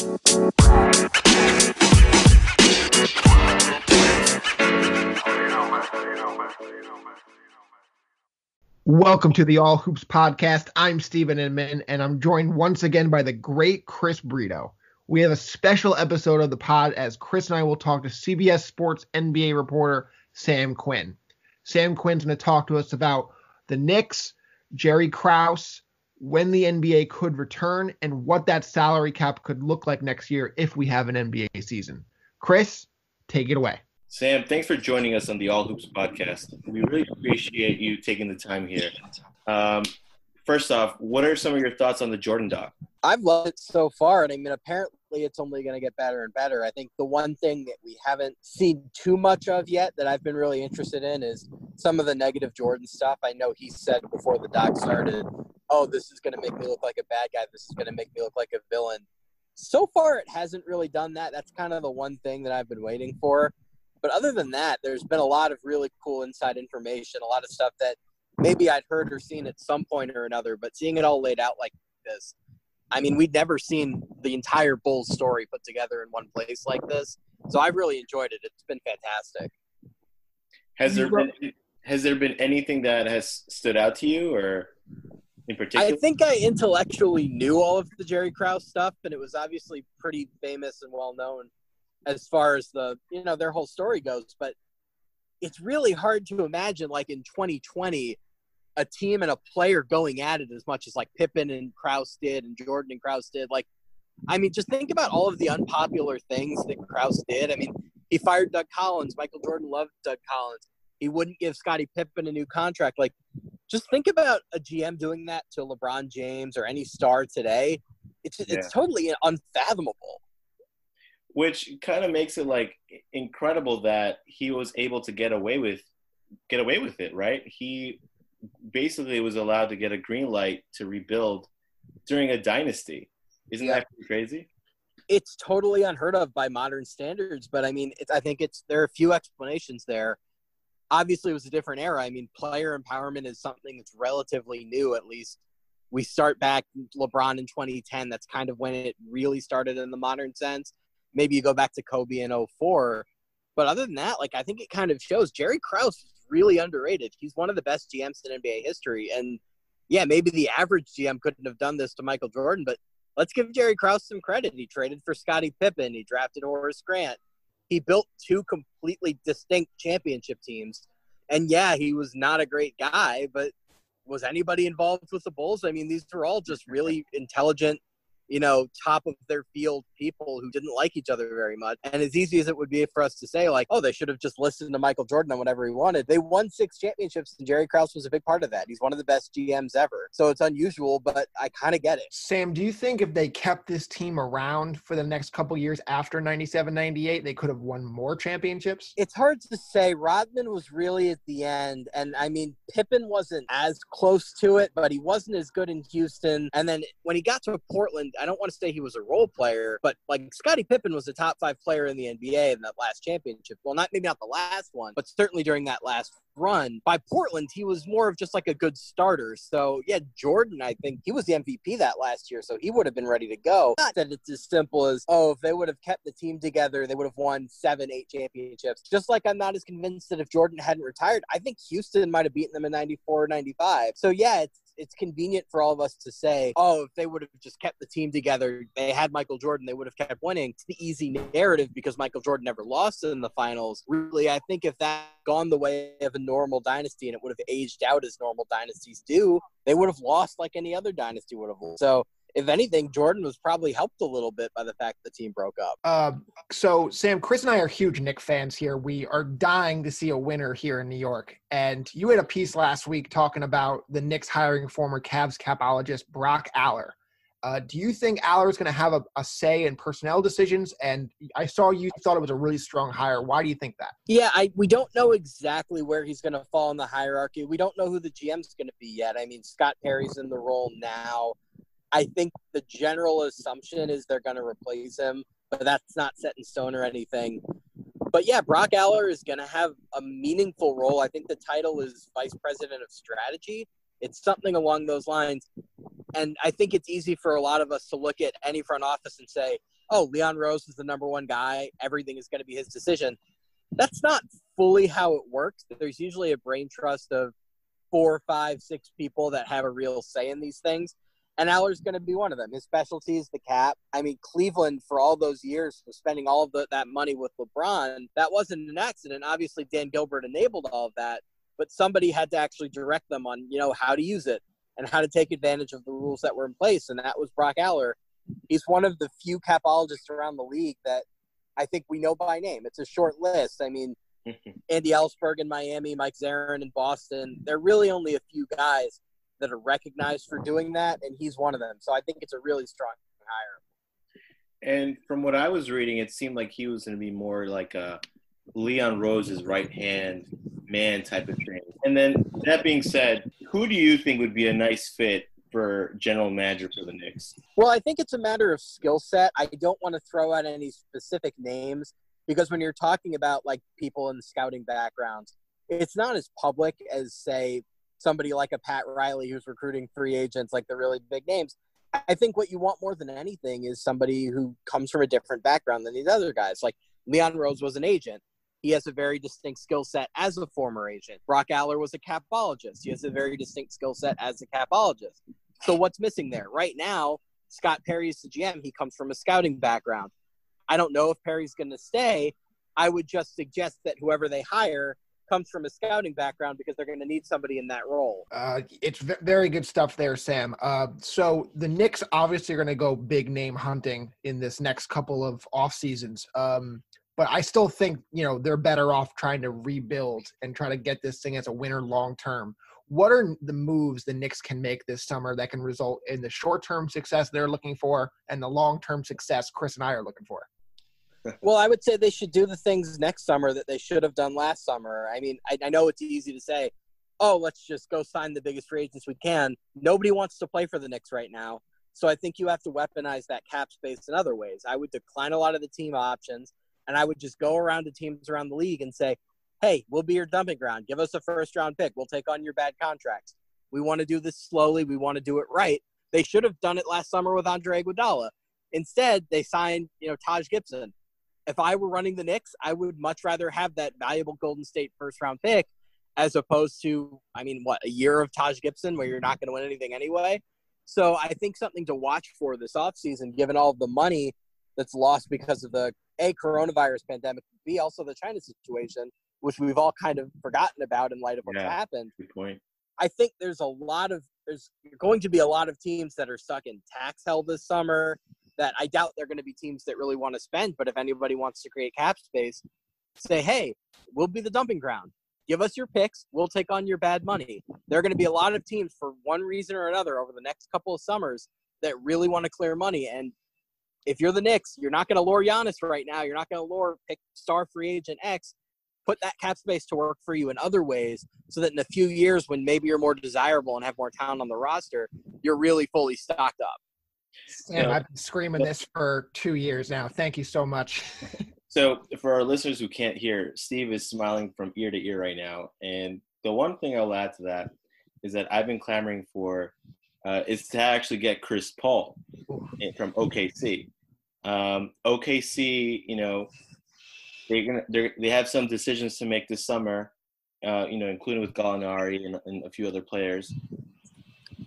Welcome to the All Hoops podcast. I'm Stephen Inman, and I'm joined once again by the great Chris Brito. We have a special episode of the pod as Chris and I will talk to CBS Sports NBA reporter Sam Quinn. Sam Quinn's going to talk to us about the Knicks, Jerry Krause, when the NBA could return, and what that salary cap could look like next year if we have an NBA season. Chris, take it away. Sam, thanks for joining us on the All Hoops podcast. We really appreciate you taking the time here. Um, first off, what are some of your thoughts on the Jordan doc? I've loved it so far, and I mean, apparently it's only going to get better and better. I think the one thing that we haven't seen too much of yet that I've been really interested in is some of the negative Jordan stuff. I know he said before the doc started, "Oh, this is going to make me look like a bad guy. This is going to make me look like a villain." So far, it hasn't really done that. That's kind of the one thing that I've been waiting for. But other than that, there's been a lot of really cool inside information, a lot of stuff that maybe I'd heard or seen at some point or another, but seeing it all laid out like this, I mean, we'd never seen the entire Bulls story put together in one place like this. So I've really enjoyed it. It's been fantastic. Has there been has there been anything that has stood out to you or in particular? I think I intellectually knew all of the Jerry Krause stuff, and it was obviously pretty famous and well known as far as the you know their whole story goes. But it's really hard to imagine like in 2020 a team and a player going at it as much as like Pippen and Krause did and Jordan and Krause did. Like I mean just think about all of the unpopular things that Krause did. I mean he fired Doug Collins. Michael Jordan loved Doug Collins. He wouldn't give Scottie Pippen a new contract. Like just think about a GM doing that to LeBron James or any star today. It's yeah. it's totally unfathomable. Which kind of makes it like incredible that he was able to get away with get away with it right? He basically was allowed to get a green light to rebuild during a dynasty. Isn't yeah. that crazy? It's totally unheard of by modern standards but i mean i think it's there are a few explanations there obviously it was a different era i mean player empowerment is something that's relatively new at least we start back lebron in 2010 that's kind of when it really started in the modern sense maybe you go back to Kobe in 04. But other than that, like I think it kind of shows Jerry Krause is really underrated. He's one of the best GMs in NBA history. And yeah, maybe the average GM couldn't have done this to Michael Jordan, but let's give Jerry Krause some credit. He traded for Scottie Pippen. He drafted Horace Grant. He built two completely distinct championship teams. And yeah, he was not a great guy, but was anybody involved with the Bulls? I mean, these were all just really intelligent, you know, top of their field people who didn't like each other very much. And as easy as it would be for us to say, like, oh, they should have just listened to Michael Jordan on whatever he wanted, they won six championships, and Jerry Krause was a big part of that. He's one of the best GMs ever. So it's unusual, but I kind of get it. Sam, do you think if they kept this team around for the next couple years after 97 98, they could have won more championships? It's hard to say. Rodman was really at the end. And I mean, Pippen wasn't as close to it, but he wasn't as good in Houston. And then when he got to Portland, I don't want to say he was a role player, but like Scottie Pippen was a top five player in the NBA in that last championship. Well, not maybe not the last one, but certainly during that last run. By Portland, he was more of just like a good starter. So yeah, Jordan, I think he was the MVP that last year, so he would have been ready to go. Not that it's as simple as oh, if they would have kept the team together, they would have won seven, eight championships. Just like I'm not as convinced that if Jordan hadn't retired, I think Houston might have beaten them in '94 or '95. So yeah, it's it's convenient for all of us to say, oh, if they would have just kept the team together, they had Michael Jordan, they would have kept winning. It's the easy narrative because Michael Jordan never lost in the finals. Really, I think if that gone the way of a normal dynasty and it would have aged out as normal dynasties do, they would have lost like any other dynasty would have. So if anything, Jordan was probably helped a little bit by the fact the team broke up. Uh, so, Sam, Chris and I are huge Knick fans here. We are dying to see a winner here in New York. And you had a piece last week talking about the Knicks hiring former Cavs capologist Brock Aller. Uh, do you think Aller is going to have a, a, say in personnel decisions? And I saw you thought it was a really strong hire. Why do you think that? Yeah, I, we don't know exactly where he's going to fall in the hierarchy. We don't know who the GM's going to be yet. I mean, Scott Perry's in the role now. I think the general assumption is they're going to replace him, but that's not set in stone or anything. But yeah, Brock Aller is going to have a meaningful role. I think the title is Vice President of Strategy. It's something along those lines. And I think it's easy for a lot of us to look at any front office and say, oh, Leon Rose is the number one guy. Everything is going to be his decision. That's not fully how it works. There's usually a brain trust of four, five, six people that have a real say in these things. And Aller's going to be one of them. His specialty is the cap. I mean, Cleveland, for all those years, was spending all of the, that money with LeBron. That wasn't an accident. Obviously, Dan Gilbert enabled all of that, but somebody had to actually direct them on, you know, how to use it and how to take advantage of the rules that were in place. And that was Brock Aller. He's one of the few capologists around the league that I think we know by name. It's a short list. I mean, Andy Elisburg in Miami, Mike Zarren in Boston. They're really only a few guys that are recognized for doing that, and he's one of them. So I think it's a really strong hire. And from what I was reading, it seemed like he was going to be more like a Leon Rose's right hand man type of thing. And then that being said, who do you think would be a nice fit for general manager for the Knicks? Well, I think it's a matter of skill set. I don't want to throw out any specific names because when you're talking about like people in scouting backgrounds, it's not as public as say somebody like a Pat Riley who's recruiting free agents like the really big names. I think what you want more than anything is somebody who comes from a different background than these other guys. Like Leon Rose was an agent. He has a very distinct skill set as a former agent. Brock Aller was a capologist. He has a very distinct skill set as a capologist. So what's missing there? Right now, Scott Perry is the GM. He comes from a scouting background. I don't know if Perry's going to stay. I would just suggest that whoever they hire comes from a scouting background because they're going to need somebody in that role. Uh, it's v- very good stuff there, Sam. Uh, so the Knicks obviously are going to go big name hunting in this next couple of off seasons. Um, but I still think you know they're better off trying to rebuild and try to get this thing as a winner long term. What are the moves the Knicks can make this summer that can result in the short term success they're looking for and the long term success Chris and I are looking for? Well, I would say they should do the things next summer that they should have done last summer. I mean, I, I, know it's easy to say, oh, let's just go sign the biggest free agents we can. Nobody wants to play for the Knicks right now. So I think you have to weaponize that cap space in other ways. I would decline a lot of the team options, and I would just go around to teams around the league and say, hey, we'll be your dumping ground. Give us a first round pick. We'll take on your bad contracts. We want to do this slowly. We want to do it right. They should have done it last summer with Andre Iguodala. Instead, they signed, you know, Taj Gibson if I were running the Knicks, I would much rather have that valuable Golden State first round pick as opposed to, I mean, what, a year of Taj Gibson where you're not going to win anything anyway. So I think something to watch for this offseason, given all of the money that's lost because of the A, coronavirus pandemic, B, also the China situation, which we've all kind of forgotten about in light of what's yeah, happened. Good point. I think there's a lot of, there's going to be a lot of teams that are stuck in tax hell this summer that I doubt they're going to be teams that really want to spend. But if anybody wants to create cap space, say, hey, we'll be the dumping ground. Give us your picks. We'll take on your bad money. There are going to be a lot of teams for one reason or another over the next couple of summers that really want to clear money. And if you're the Knicks, you're not going to lure Giannis right now. You're not going to lure pick star free agent X. Put that cap space to work for you in other ways so that in a few years, when maybe you're more desirable and have more talent on the roster, you're really fully stocked up. Sam, I've been screaming this for two years now. Thank you so much. so, for our listeners who can't hear, Steve is smiling from ear to ear right now. And the one thing I'll add to that is that I've been clamoring for uh, is to actually get Chris Paul from OKC. Um, OKC, you know, they're gonna they they have some decisions to make this summer, uh, you know, including with Gallinari and, and a few other players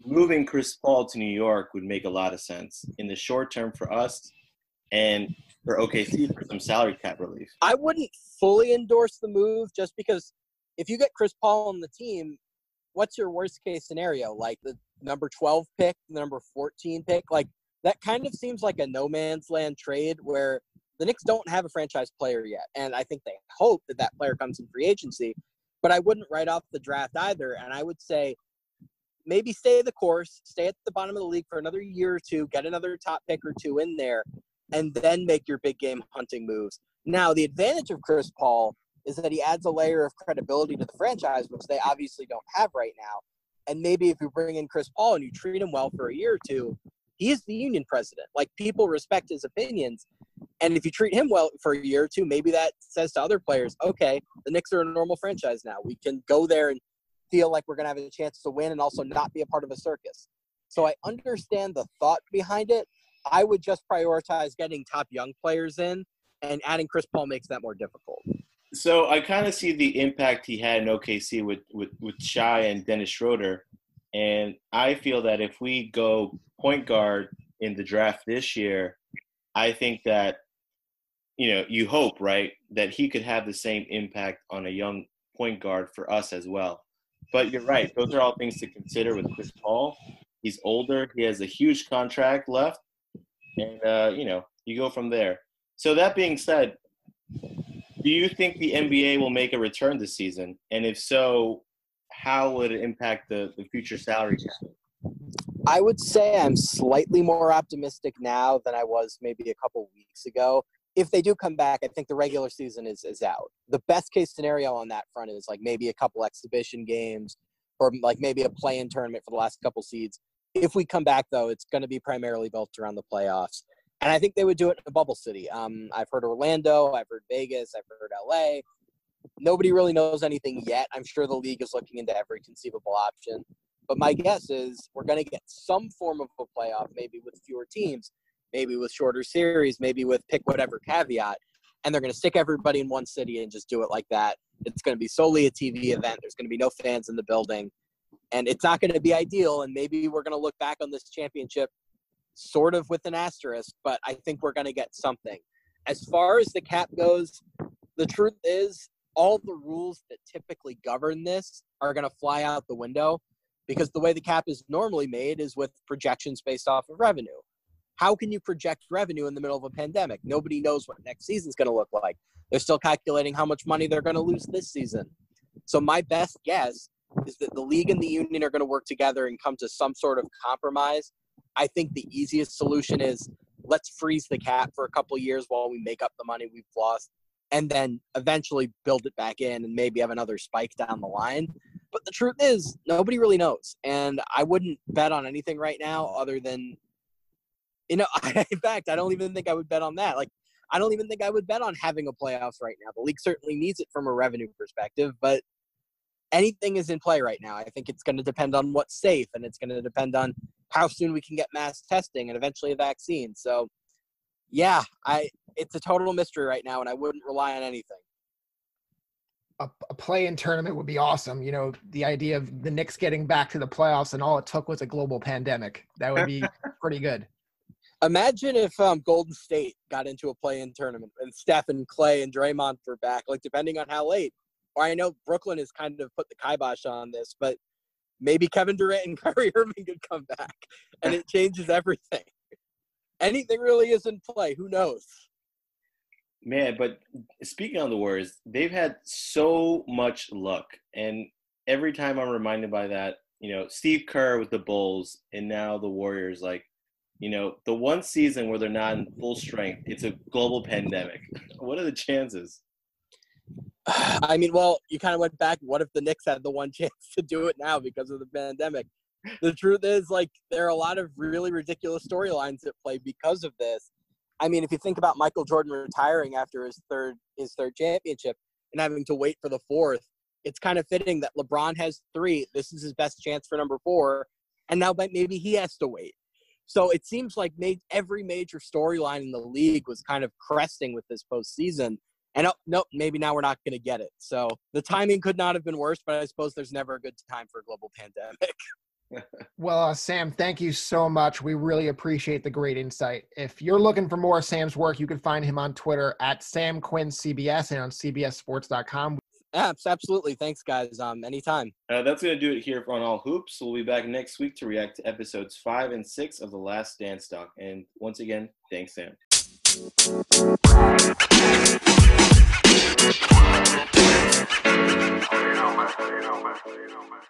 moving Chris Paul to New York would make a lot of sense in the short term for us and for OKC for some salary cap relief. I wouldn't fully endorse the move just because if you get Chris Paul on the team, what's your worst case scenario? Like the number 12 pick, the number 14 pick? Like that kind of seems like a no man's land trade where the Knicks don't have a franchise player yet. And I think they hope that that player comes in free agency. But I wouldn't write off the draft either. And I would say maybe stay the course, stay at the bottom of the league for another year or two, get another top pick or two in there, and then make your big game hunting moves. Now, the advantage of Chris Paul is that he adds a layer of credibility to the franchise, which they obviously don't have right now. And maybe if you bring in Chris Paul and you treat him well for a year or two, he's the union president. Like people respect his opinions. And if you treat him well for a year or two, maybe that says to other players, okay, the Knicks are a normal franchise now. We can go there and feel like we're going to have a chance to win and also not be a part of a circus. So I understand the thought behind it. I would just prioritize getting top young players in, and adding Chris Paul makes that more difficult. So I kind of see the impact he had in OKC with with with Shai and Dennis Schroeder, and I feel that if we go point guard in the draft this year, I think that you know you hope right that he could have the same impact on a young point guard for us as well. But you're right; those are all things to consider with Chris Paul. He's older; he has a huge contract left, and uh, you know you go from there. So that being said, do you think the NBA will make a return this season? And if so, how would it impact the, the future salary cap? I would say I'm slightly more optimistic now than I was maybe a couple weeks ago. If they do come back, I think the regular season is, is out. The best case scenario on that front is like maybe a couple exhibition games or like maybe a play in tournament for the last couple seeds. If we come back, though, it's going to be primarily built around the playoffs and I think they would do it in a bubble city. Um, I've heard Orlando, I've heard Vegas, I've heard LA. Nobody really knows anything yet. I'm sure the league is looking into every conceivable option. But my guess is we're going to get some form of a playoff, maybe with fewer teams, maybe with shorter series, maybe with pick whatever caveat. And they're going to stick everybody in one city and just do it like that. It's going to be solely a TV event. There's going to be no fans in the building. And it's not going to be ideal. And maybe we're going to look back on this championship sort of with an asterisk, but I think we're going to get something. As far as the cap goes, the truth is, all the rules that typically govern this are going to fly out the window because the way the cap is normally made is with projections based off of revenue. How can you project revenue in the middle of a pandemic? Nobody knows what next season's going to look like. They're still calculating how much money they're going to lose this season. So my best guess is that the league and the union are going to work together and come to some sort of compromise I think the easiest solution is let's freeze the cap for a couple years while we make up the money we've lost and then eventually build it back in and maybe have another spike down the line. But the truth is, nobody really knows. And I wouldn't bet on anything right now other than, you know, I, in fact, I don't even think I would bet on that. Like, I don't even think I would bet on having a playoffs right now. The league certainly needs it from a revenue perspective, but anything is in play right now. I think it's going to depend on what's safe, and it's going to depend on how soon we can get mass testing and eventually a vaccine. So, yeah, I it's a total mystery right now, and I wouldn't rely on anything. A, a play-in tournament would be awesome. You know, the idea of the Knicks getting back to the playoffs, and all it took was a global pandemic. That would be pretty good. Imagine if um, Golden State got into a play-in tournament and Steph and Clay and Draymond were back. Like, depending on how late, or I know Brooklyn has kind of put the kibosh on this, but maybe Kevin Durant and Kyrie Irving could come back and it changes everything. Anything really is in play. Who knows? Man, but speaking on the Warriors, they've had so much luck. And every time I'm reminded by that, you know, Steve Kerr with the Bulls and now the Warriors, like, you know, the one season where they're not in full strength, it's a global pandemic. What are the chances? I mean, well, you kind of went back. What if the Knicks had the one chance to do it now because of the pandemic? The truth is, like, there are a lot of really ridiculous storylines at play because of this. I mean, if you think about Michael Jordan retiring after his third his third championship and having to wait for the fourth, it's kind of fitting that LeBron has three. This is his best chance for number four, and now maybe he has to wait. So it seems like every major storyline in the league was kind of cresting with this postseason. And oh, nope, maybe now we're not going to get it. So the timing could not have been worse, but I suppose there's never a good time for a global pandemic. well, uh, Sam, thank you so much. We really appreciate the great insight. If you're looking for more Sam's work, you can find him on Twitter at Sam Quinn CBS and on CBSSports.com. Apps, absolutely. Thanks, guys. Um, anytime. Uh, that's going to do it here on All Hoops. We'll be back next week to react to episodes five and six of The Last Dance Doc. And once again, thanks, Sam. You know, man. You know, man. You know, man.